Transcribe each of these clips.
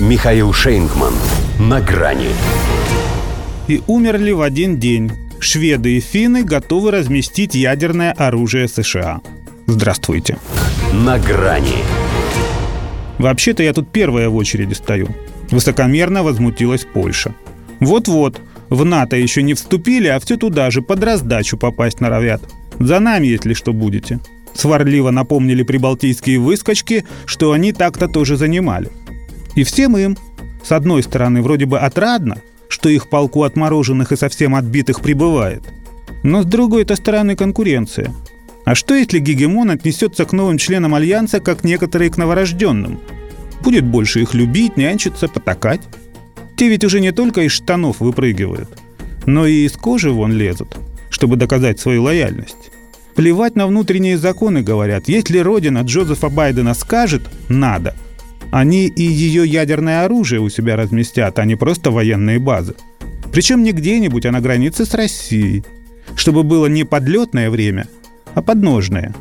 Михаил Шейнгман. На грани. И умерли в один день. Шведы и финны готовы разместить ядерное оружие США. Здравствуйте. На грани. Вообще-то я тут первая в очереди стою. Высокомерно возмутилась Польша. Вот-вот, в НАТО еще не вступили, а все туда же под раздачу попасть норовят. За нами, если что будете. Сварливо напомнили прибалтийские выскочки, что они так-то тоже занимали. И всем им, с одной стороны, вроде бы отрадно, что их полку отмороженных и совсем отбитых прибывает. Но с другой-то стороны конкуренция. А что если гегемон отнесется к новым членам Альянса, как некоторые к новорожденным? Будет больше их любить, нянчиться, потакать? Те ведь уже не только из штанов выпрыгивают, но и из кожи вон лезут, чтобы доказать свою лояльность. Плевать на внутренние законы, говорят. Если родина Джозефа Байдена скажет «надо», они и ее ядерное оружие у себя разместят, а не просто военные базы. Причем не где-нибудь, а на границе с Россией. Чтобы было не подлетное время, а подножное.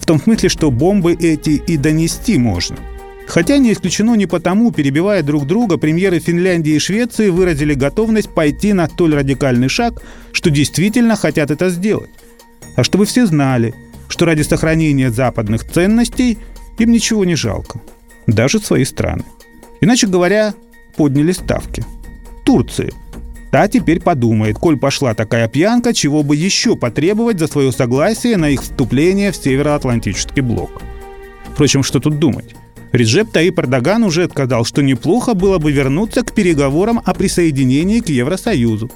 В том смысле, что бомбы эти и донести можно. Хотя не исключено не потому, перебивая друг друга, премьеры Финляндии и Швеции выразили готовность пойти на столь радикальный шаг, что действительно хотят это сделать а чтобы все знали, что ради сохранения западных ценностей им ничего не жалко, даже свои страны. Иначе говоря, подняли ставки. Турции. Та теперь подумает, коль пошла такая пьянка, чего бы еще потребовать за свое согласие на их вступление в Североатлантический блок. Впрочем, что тут думать? Реджеп Таип Эрдоган уже отказал, что неплохо было бы вернуться к переговорам о присоединении к Евросоюзу.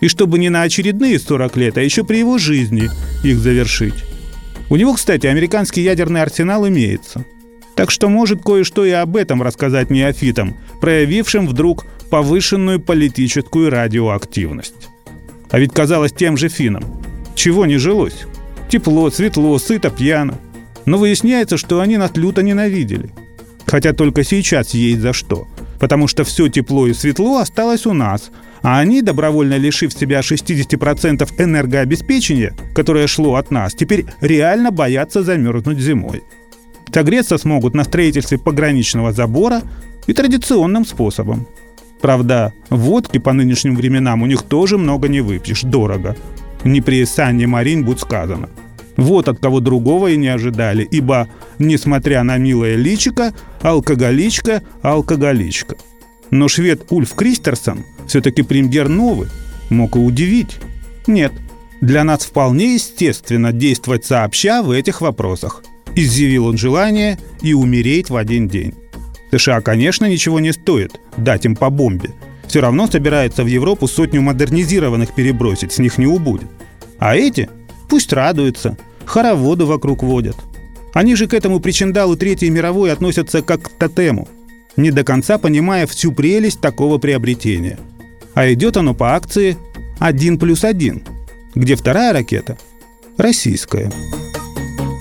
И чтобы не на очередные 40 лет, а еще при его жизни их завершить. У него, кстати, американский ядерный арсенал имеется. Так что может кое-что и об этом рассказать неофитам, проявившим вдруг повышенную политическую радиоактивность. А ведь казалось тем же финнам. Чего не жилось? Тепло, светло, сыто, пьяно. Но выясняется, что они нас люто ненавидели. Хотя только сейчас есть за что. Потому что все тепло и светло осталось у нас – а они, добровольно лишив себя 60% энергообеспечения, которое шло от нас, теперь реально боятся замерзнуть зимой. Согреться смогут на строительстве пограничного забора и традиционным способом. Правда, водки по нынешним временам у них тоже много не выпьешь, дорого. Не при Санне Марин будь сказано. Вот от кого другого и не ожидали, ибо, несмотря на милое личико, алкоголичка, алкоголичка. Но швед Ульф Кристерсон – все-таки премьер новый, мог и удивить. Нет, для нас вполне естественно действовать сообща в этих вопросах. Изъявил он желание и умереть в один день. США, конечно, ничего не стоит дать им по бомбе. Все равно собирается в Европу сотню модернизированных перебросить, с них не убудет. А эти пусть радуются, хороводы вокруг водят. Они же к этому причиндалу Третьей мировой относятся как к тотему, не до конца понимая всю прелесть такого приобретения – а идет оно по акции 1 плюс 1, где вторая ракета российская.